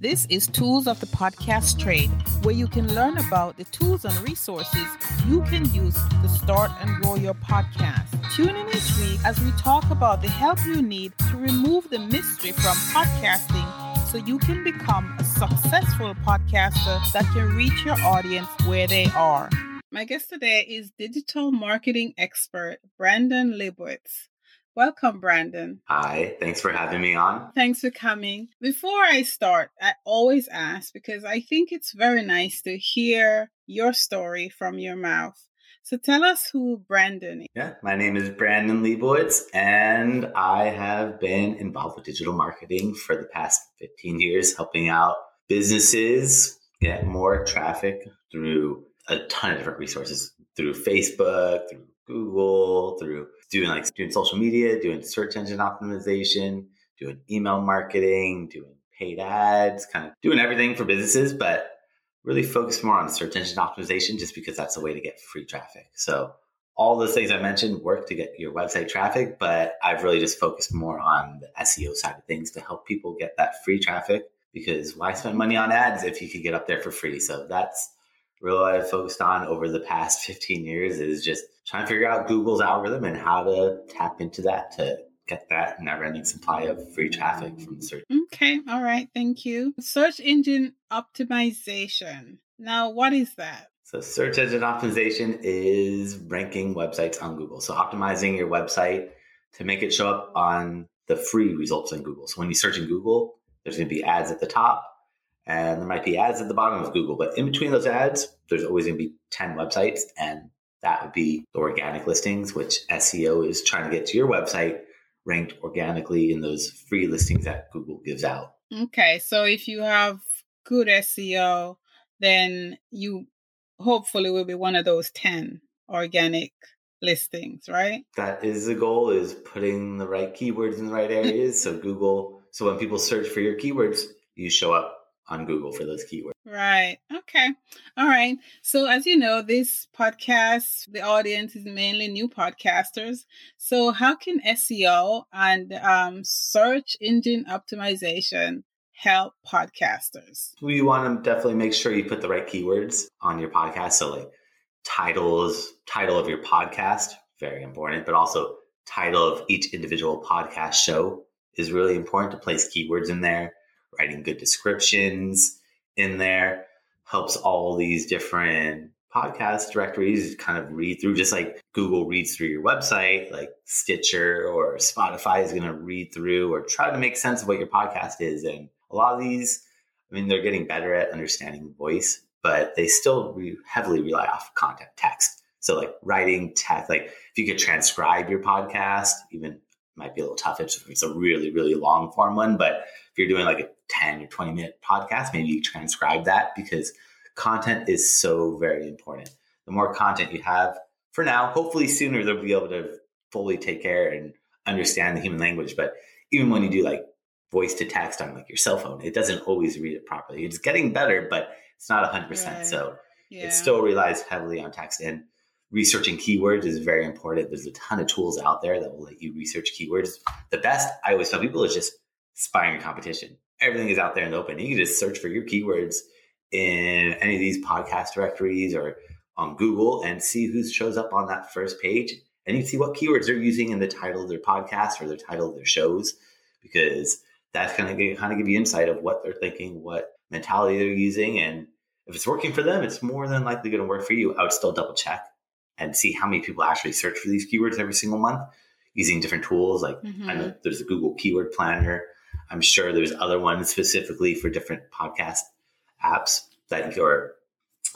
This is Tools of the Podcast Trade, where you can learn about the tools and resources you can use to start and grow your podcast. Tune in each week as we talk about the help you need to remove the mystery from podcasting so you can become a successful podcaster that can reach your audience where they are. My guest today is digital marketing expert Brandon Leibowitz. Welcome, Brandon. Hi, thanks for having me on. Thanks for coming. Before I start, I always ask because I think it's very nice to hear your story from your mouth. So tell us who Brandon is. Yeah, my name is Brandon Leibowitz, and I have been involved with digital marketing for the past 15 years, helping out businesses get more traffic through a ton of different resources through Facebook, through Google, through doing like doing social media, doing search engine optimization, doing email marketing, doing paid ads, kind of doing everything for businesses, but really focus more on search engine optimization just because that's a way to get free traffic. So all those things I mentioned work to get your website traffic, but I've really just focused more on the SEO side of things to help people get that free traffic because why spend money on ads if you could get up there for free? So that's really what I've focused on over the past 15 years is just trying to figure out Google's algorithm and how to tap into that to get that never ending supply of free traffic from search. Okay, all right, thank you. Search engine optimization. Now, what is that? So, search engine optimization is ranking websites on Google. So, optimizing your website to make it show up on the free results on Google. So, when you search in Google, there's going to be ads at the top and there might be ads at the bottom of Google. But in between those ads, there's always going to be 10 websites, and that would be the organic listings, which SEO is trying to get to your website ranked organically in those free listings that Google gives out. Okay, so if you have good SEO, then you hopefully will be one of those 10 organic listings, right? That is the goal is putting the right keywords in the right areas so Google so when people search for your keywords, you show up on Google for those keywords. Right. Okay. All right. So, as you know, this podcast, the audience is mainly new podcasters. So, how can SEO and um, search engine optimization help podcasters? We want to definitely make sure you put the right keywords on your podcast. So, like titles, title of your podcast, very important, but also title of each individual podcast show is really important to place keywords in there writing good descriptions in there helps all these different podcast directories kind of read through just like google reads through your website like stitcher or spotify is going to read through or try to make sense of what your podcast is. And a lot of these i mean they're getting better at understanding voice but they still re- heavily rely off content text. So like writing text like if you could transcribe your podcast even might be a little tough if it's a really really long form one but if you're doing like a 10 or 20 minute podcast, maybe you transcribe that because content is so very important. The more content you have for now, hopefully sooner they'll be able to fully take care and understand the human language. But even when you do like voice to text on like your cell phone, it doesn't always read it properly. It's getting better, but it's not 100%. Right. So yeah. it still relies heavily on text. And researching keywords is very important. There's a ton of tools out there that will let you research keywords. The best I always tell people is just spying your competition everything is out there in the open. You can just search for your keywords in any of these podcast directories or on Google and see who shows up on that first page. And you see what keywords they're using in the title of their podcast or the title of their shows, because that's going to kind of give you insight of what they're thinking, what mentality they're using. And if it's working for them, it's more than likely going to work for you. I would still double check and see how many people actually search for these keywords every single month using different tools. Like mm-hmm. I know there's a Google Keyword Planner I'm sure there's other ones specifically for different podcast apps that you, or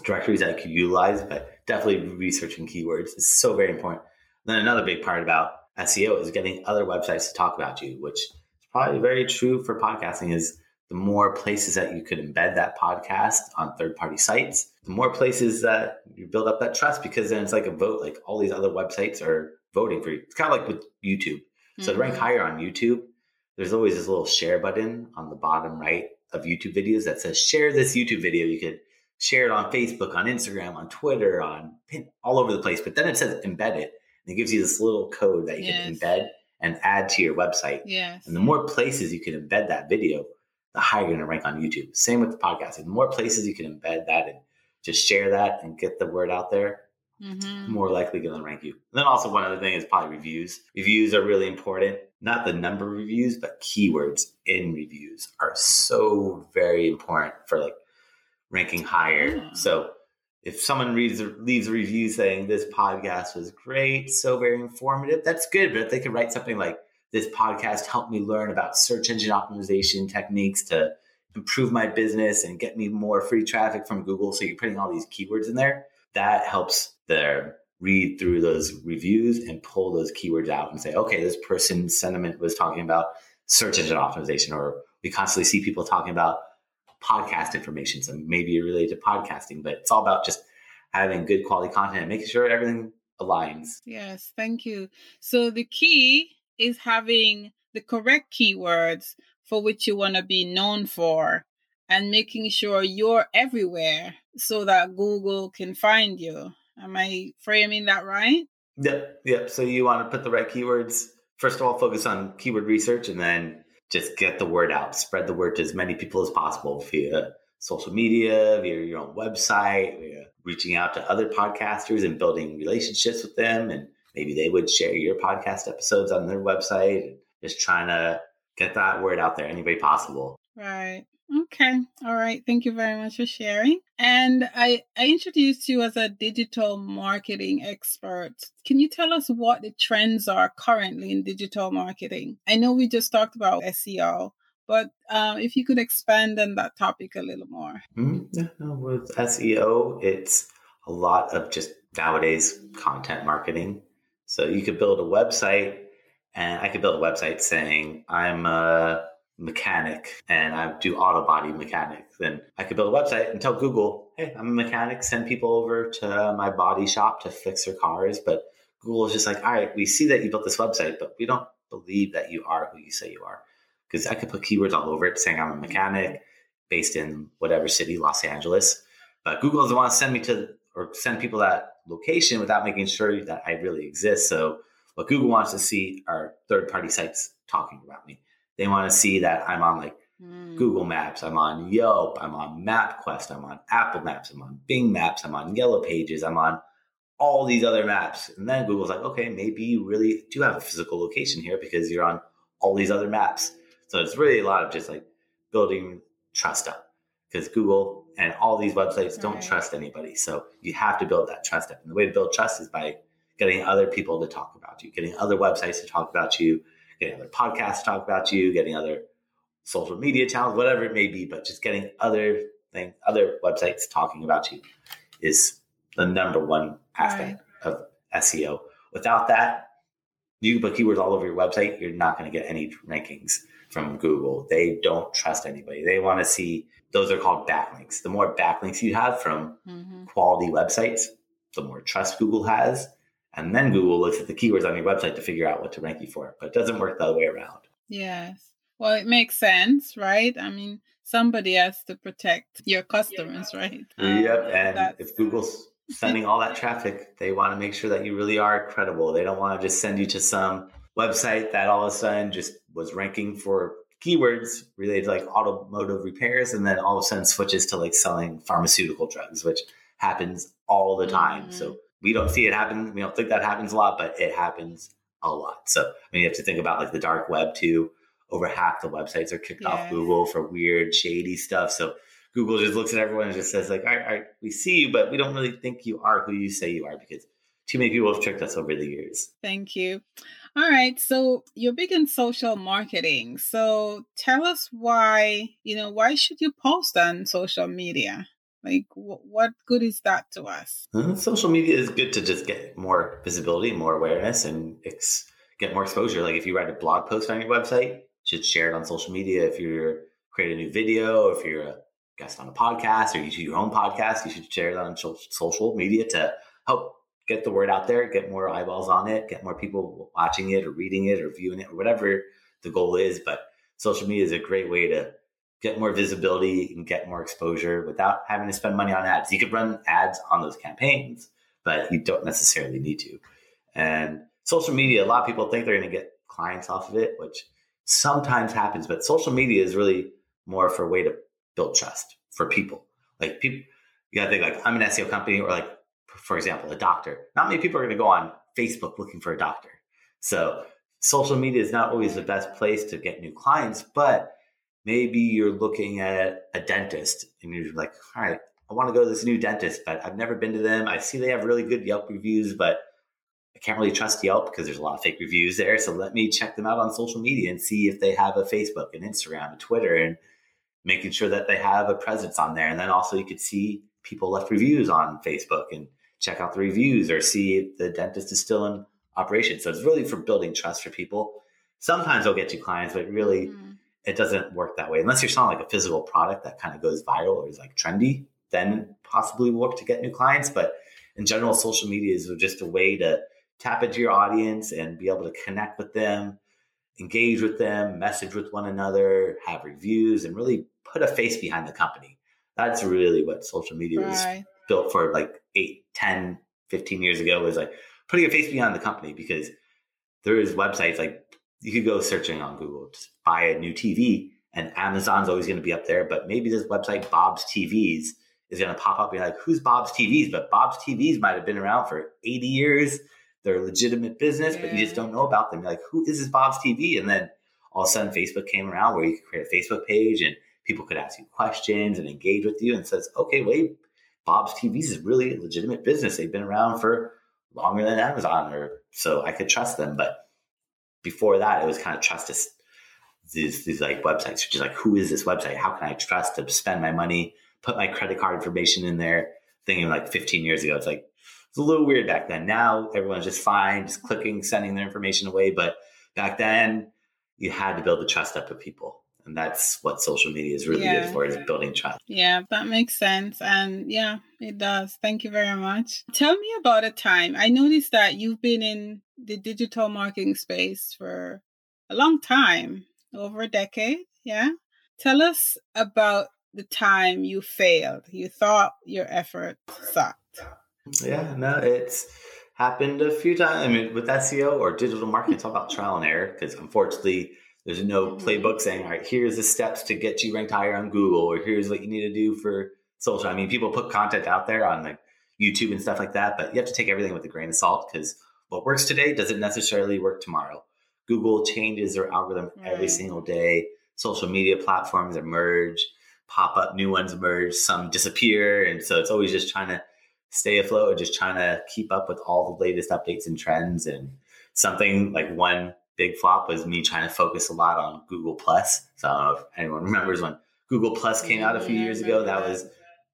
directories that you could utilize, but definitely researching keywords is so very important. then another big part about SEO is getting other websites to talk about you, which is probably very true for podcasting is the more places that you could embed that podcast on third party sites, the more places that you build up that trust because then it's like a vote, like all these other websites are voting for you. It's kind of like with YouTube. So mm-hmm. to rank mm-hmm. higher on YouTube, there's always this little share button on the bottom right of YouTube videos that says share this YouTube video. You could share it on Facebook, on Instagram, on Twitter, on all over the place. But then it says embed it. And it gives you this little code that you yes. can embed and add to your website. Yes. And the more places you can embed that video, the higher you're going to rank on YouTube. Same with the podcasting. The more places you can embed that and just share that and get the word out there, mm-hmm. more likely going to rank you. And then also one other thing is probably reviews. Reviews are really important. Not the number of reviews, but keywords in reviews are so very important for like ranking higher. So if someone reads leaves a review saying this podcast was great, so very informative, that's good. But if they could write something like this podcast helped me learn about search engine optimization techniques to improve my business and get me more free traffic from Google. So you're putting all these keywords in there. That helps their read through those reviews and pull those keywords out and say, okay, this person's sentiment was talking about search engine optimization, or we constantly see people talking about podcast information. So maybe you're related to podcasting, but it's all about just having good quality content and making sure everything aligns. Yes, thank you. So the key is having the correct keywords for which you want to be known for and making sure you're everywhere so that Google can find you. Am I framing that right? Yep, yep. So you want to put the right keywords. First of all, focus on keyword research and then just get the word out. Spread the word to as many people as possible via social media, via your own website, via reaching out to other podcasters and building relationships with them and maybe they would share your podcast episodes on their website just trying to get that word out there any way possible. Right. Okay. All right. Thank you very much for sharing. And I, I introduced you as a digital marketing expert. Can you tell us what the trends are currently in digital marketing? I know we just talked about SEO, but um, if you could expand on that topic a little more. Mm-hmm. With SEO, it's a lot of just nowadays content marketing. So you could build a website, and I could build a website saying, I'm a mechanic and I do auto body mechanics. Then I could build a website and tell Google, hey, I'm a mechanic, send people over to my body shop to fix their cars. But Google is just like, all right, we see that you built this website, but we don't believe that you are who you say you are. Because I could put keywords all over it saying I'm a mechanic based in whatever city, Los Angeles. But Google doesn't want to send me to or send people that location without making sure that I really exist. So what Google wants to see are third party sites talking about me. They want to see that I'm on like mm. Google Maps, I'm on Yelp, I'm on MapQuest, I'm on Apple Maps, I'm on Bing Maps, I'm on Yellow Pages, I'm on all these other maps. And then Google's like, okay, maybe you really do have a physical location here because you're on all these other maps. So it's really a lot of just like building trust up because Google and all these websites don't trust anybody. So you have to build that trust up. And the way to build trust is by getting other people to talk about you, getting other websites to talk about you, getting other podcasts to talk about you, getting other social media channels, whatever it may be, but just getting other things, other websites talking about you is the number one aspect right. of SEO. Without that, you can put keywords all over your website, you're not going to get any rankings from Google. They don't trust anybody. They want to see those are called backlinks. The more backlinks you have from mm-hmm. quality websites, the more trust Google has. And then Google looks at the keywords on your website to figure out what to rank you for. But it doesn't work the other way around. Yes. Well, it makes sense, right? I mean, somebody has to protect your customers, yeah. right? Yep. Um, and if Google's sending all that traffic, they want to make sure that you really are credible. They don't want to just send you to some website that all of a sudden just was ranking for keywords related to like automotive repairs and then all of a sudden switches to like selling pharmaceutical drugs which happens all the time mm-hmm. so we don't see it happen we don't think that happens a lot but it happens a lot so I mean you have to think about like the dark web too over half the websites are kicked off google for weird shady stuff so google just looks at everyone and just says like all right, all right we see you but we don't really think you are who you say you are because too many people have tricked us over the years thank you all right. So you're big in social marketing. So tell us why, you know, why should you post on social media? Like, what good is that to us? Uh, social media is good to just get more visibility, more awareness, and ex- get more exposure. Like, if you write a blog post on your website, you should share it on social media. If you're create a new video, or if you're a guest on a podcast, or you do your own podcast, you should share it on social media to help get the word out there, get more eyeballs on it, get more people watching it or reading it or viewing it or whatever the goal is. But social media is a great way to get more visibility and get more exposure without having to spend money on ads. You could run ads on those campaigns, but you don't necessarily need to. And social media, a lot of people think they're going to get clients off of it, which sometimes happens, but social media is really more for a way to build trust for people. Like people, you gotta think like I'm an SEO company or like, for example, a doctor. Not many people are going to go on Facebook looking for a doctor. So social media is not always the best place to get new clients, but maybe you're looking at a dentist and you're like, all right, I want to go to this new dentist, but I've never been to them. I see they have really good Yelp reviews, but I can't really trust Yelp because there's a lot of fake reviews there. So let me check them out on social media and see if they have a Facebook and Instagram and Twitter and making sure that they have a presence on there. And then also you could see people left reviews on Facebook and check out the reviews or see if the dentist is still in operation. So it's really for building trust for people. Sometimes I'll get you clients, but really mm. It doesn't work that way. Unless you're selling like a physical product that kind of goes viral or is like trendy, then possibly work to get new clients. But in general, social media is just a way to tap into your audience and be able to connect with them, engage with them, message with one another, have reviews, and really put a face behind the company. That's really what social media right. was built for like 8, 10, 15 years ago was like putting a face behind the company because there is websites like you could go searching on Google, just buy a new TV and Amazon's always going to be up there. But maybe this website, Bob's TVs, is going to pop up and be like, who's Bob's TVs? But Bob's TVs might have been around for 80 years. They're a legitimate business, but you just don't know about them. You're like, who is this Bob's TV? And then all of a sudden Facebook came around where you could create a Facebook page and people could ask you questions and engage with you and says, okay, wait, Bob's TVs is really a legitimate business. They've been around for longer than Amazon, or so I could trust them. But before that, it was kind of trust these these like websites, is like, who is this website? How can I trust to spend my money, put my credit card information in there? Thinking like 15 years ago, it's like it's a little weird back then. Now everyone's just fine, just clicking, sending their information away. But back then, you had to build the trust up with people and that's what social media is really yeah. good for is building trust. Yeah that makes sense. And yeah it does. Thank you very much. Tell me about a time. I noticed that you've been in the digital marketing space for a long time over a decade yeah? Tell us about the time you failed. You thought your effort sucked. Yeah no it's happened a few times i mean with seo or digital marketing it's all about trial and error because unfortunately there's no mm-hmm. playbook saying, all right, here's the steps to get you ranked higher on Google, or here's what you need to do for social. I mean, people put content out there on like YouTube and stuff like that, but you have to take everything with a grain of salt because what works today doesn't necessarily work tomorrow. Google changes their algorithm every single day. Social media platforms emerge, pop up, new ones emerge, some disappear. And so it's always just trying to stay afloat and just trying to keep up with all the latest updates and trends. And something like one big flop was me trying to focus a lot on Google Plus. So I don't know if anyone remembers when Google Plus came out a few years ago. That was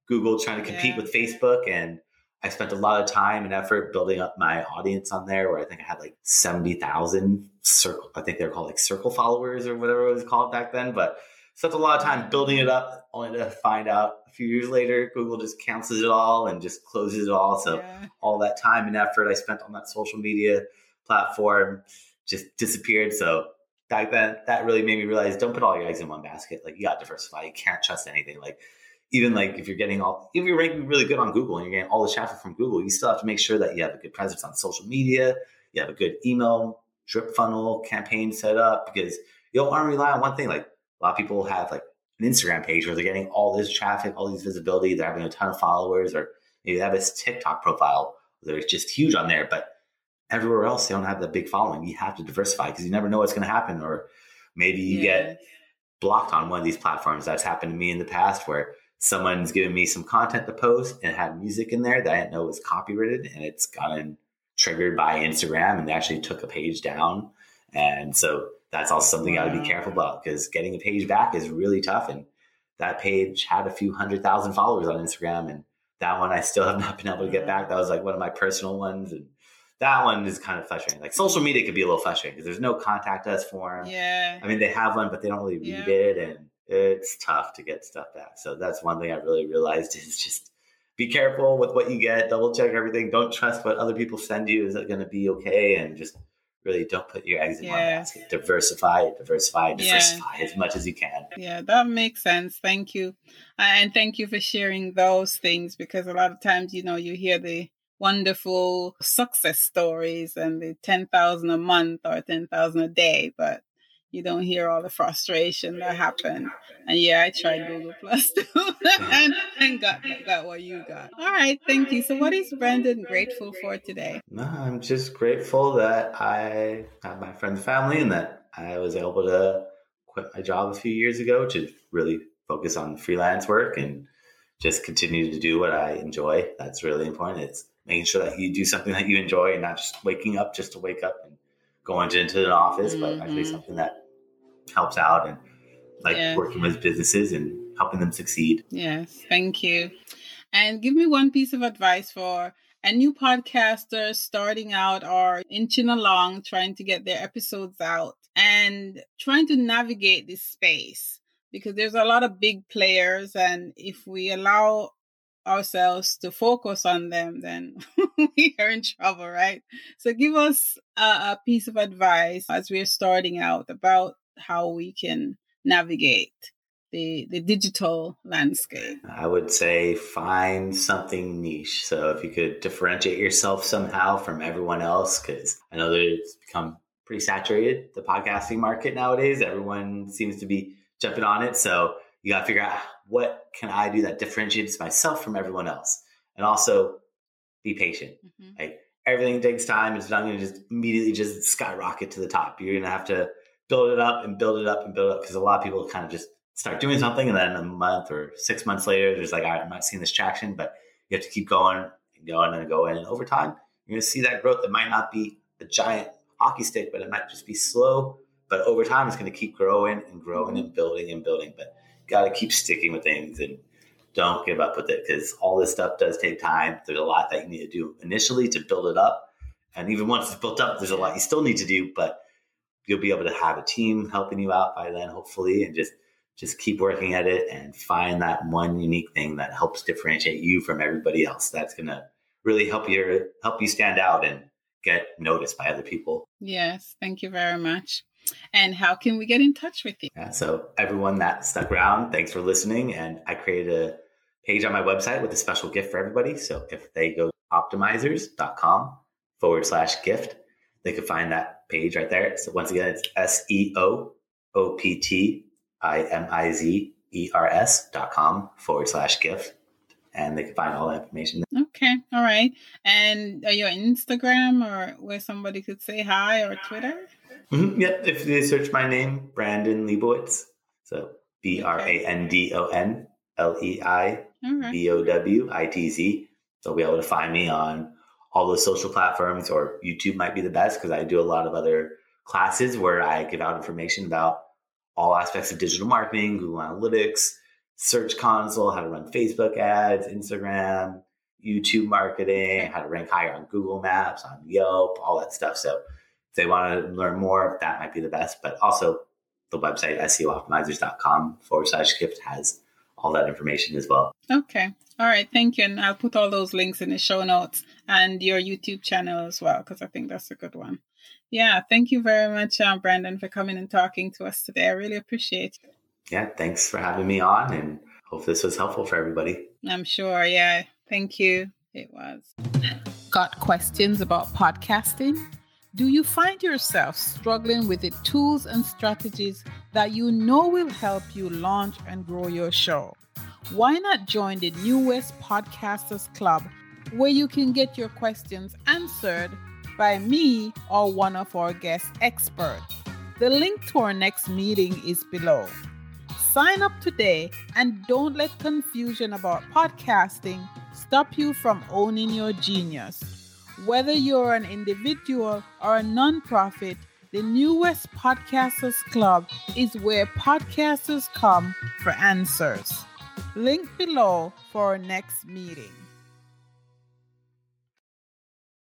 Google trying to compete yeah. with Facebook, and I spent a lot of time and effort building up my audience on there. Where I think I had like seventy thousand circle. I think they were called like circle followers or whatever it was called back then. But spent a lot of time building it up, only to find out a few years later Google just cancels it all and just closes it all. So yeah. all that time and effort I spent on that social media platform just disappeared. So back then, that really made me realize don't put all your eggs in one basket. Like you got to diversify. You can't trust anything. Like even like if you're getting all, if you're ranking really good on Google and you're getting all the traffic from Google, you still have to make sure that you have a good presence on social media. You have a good email drip funnel campaign set up because you don't want to rely on one thing. Like a lot of people have like an Instagram page where they're getting all this traffic, all these visibility, they're having a ton of followers, or maybe they have this TikTok profile they're just huge on there, but everywhere else they don't have that big following. You have to diversify because you never know what's going to happen. Or maybe you yeah. get blocked on one of these platforms. That's happened to me in the past where someone's given me some content to post and had music in there that I didn't know was copyrighted and it's gotten triggered by Instagram and they actually took a page down. And so that's also something wow. you got to be careful about because getting a page back is really tough. And that page had a few hundred thousand followers on Instagram. And that one I still have not been able to get back. That was like one of my personal ones. And that one is kind of frustrating. Like social media could be a little frustrating because there's no contact us form. Yeah. I mean, they have one, but they don't really read yeah. it, and it's tough to get stuff back. So that's one thing I really realized is just be careful with what you get. Double check everything. Don't trust what other people send you. Is it going to be okay? And just really don't put your eggs in yeah. one basket. Diversify, diversify, diversify yeah. as much as you can. Yeah, that makes sense. Thank you, and thank you for sharing those things because a lot of times, you know, you hear the wonderful success stories and the 10,000 a month or 10,000 a day, but you don't hear all the frustration that happened. And yeah, I tried Google Plus too and, and got got what you got. All right, thank you. So what is Brandon grateful for today? No, I'm just grateful that I have my friends family and that I was able to quit my job a few years ago to really focus on freelance work and just continue to do what I enjoy. That's really important. It's making sure that you do something that you enjoy and not just waking up just to wake up and going into an office, mm-hmm. but actually something that helps out and like yeah. working with businesses and helping them succeed. Yes, thank you. And give me one piece of advice for a new podcaster starting out or inching along, trying to get their episodes out and trying to navigate this space because there's a lot of big players. And if we allow ourselves to focus on them, then we are in trouble, right? So give us a, a piece of advice as we're starting out about how we can navigate the the digital landscape? I would say find something niche. So if you could differentiate yourself somehow from everyone else, because I know that it's become pretty saturated the podcasting market nowadays. Everyone seems to be jumping on it. So you got to figure out what can I do that differentiates myself from everyone else, and also be patient. Mm-hmm. Like everything takes time. It's not going to just immediately just skyrocket to the top. You're going to have to build it up and build it up and build it up because a lot of people kind of just start doing something and then a month or six months later, there's like, all right, I'm not seeing this traction, but you have to keep going and going and going. And over time, you're going to see that growth that might not be a giant hockey stick, but it might just be slow. But over time, it's going to keep growing and growing and building and building. But got to keep sticking with things and don't give up with it because all this stuff does take time. There's a lot that you need to do initially to build it up. And even once it's built up, there's a lot you still need to do, but you'll be able to have a team helping you out by then, hopefully, and just just keep working at it and find that one unique thing that helps differentiate you from everybody else. That's gonna really help you help you stand out and get noticed by other people. Yes, thank you very much. And how can we get in touch with you? Yeah, so everyone that stuck around, thanks for listening. And I created a page on my website with a special gift for everybody. So if they go to optimizers.com forward slash gift, they can find that page right there. So once again, it's S E O O P T I M I Z E R S dot com forward slash gift. And they can find all that information. Okay. All right. And are you on Instagram or where somebody could say hi or Twitter? Mm-hmm. Yep. If they search my name, Brandon Leibowitz. So B R A N D O N L E I B O W I T Z. They'll be able to find me on all those social platforms, or YouTube might be the best because I do a lot of other classes where I give out information about all aspects of digital marketing, Google Analytics, Search Console, how to run Facebook ads, Instagram, YouTube marketing, how to rank higher on Google Maps, on Yelp, all that stuff. So if they want to learn more, that might be the best. But also the website, SEOoptimizers.com forward slash gift has all that information as well. Okay. All right. Thank you. And I'll put all those links in the show notes and your YouTube channel as well, because I think that's a good one. Yeah. Thank you very much, um, Brandon, for coming and talking to us today. I really appreciate it. Yeah. Thanks for having me on and hope this was helpful for everybody. I'm sure. Yeah. Thank you. It was. Got questions about podcasting? Do you find yourself struggling with the tools and strategies that you know will help you launch and grow your show? Why not join the newest Podcasters Club where you can get your questions answered by me or one of our guest experts? The link to our next meeting is below. Sign up today and don't let confusion about podcasting stop you from owning your genius. Whether you're an individual or a nonprofit, the New West Podcasters Club is where podcasters come for answers. Link below for our next meeting.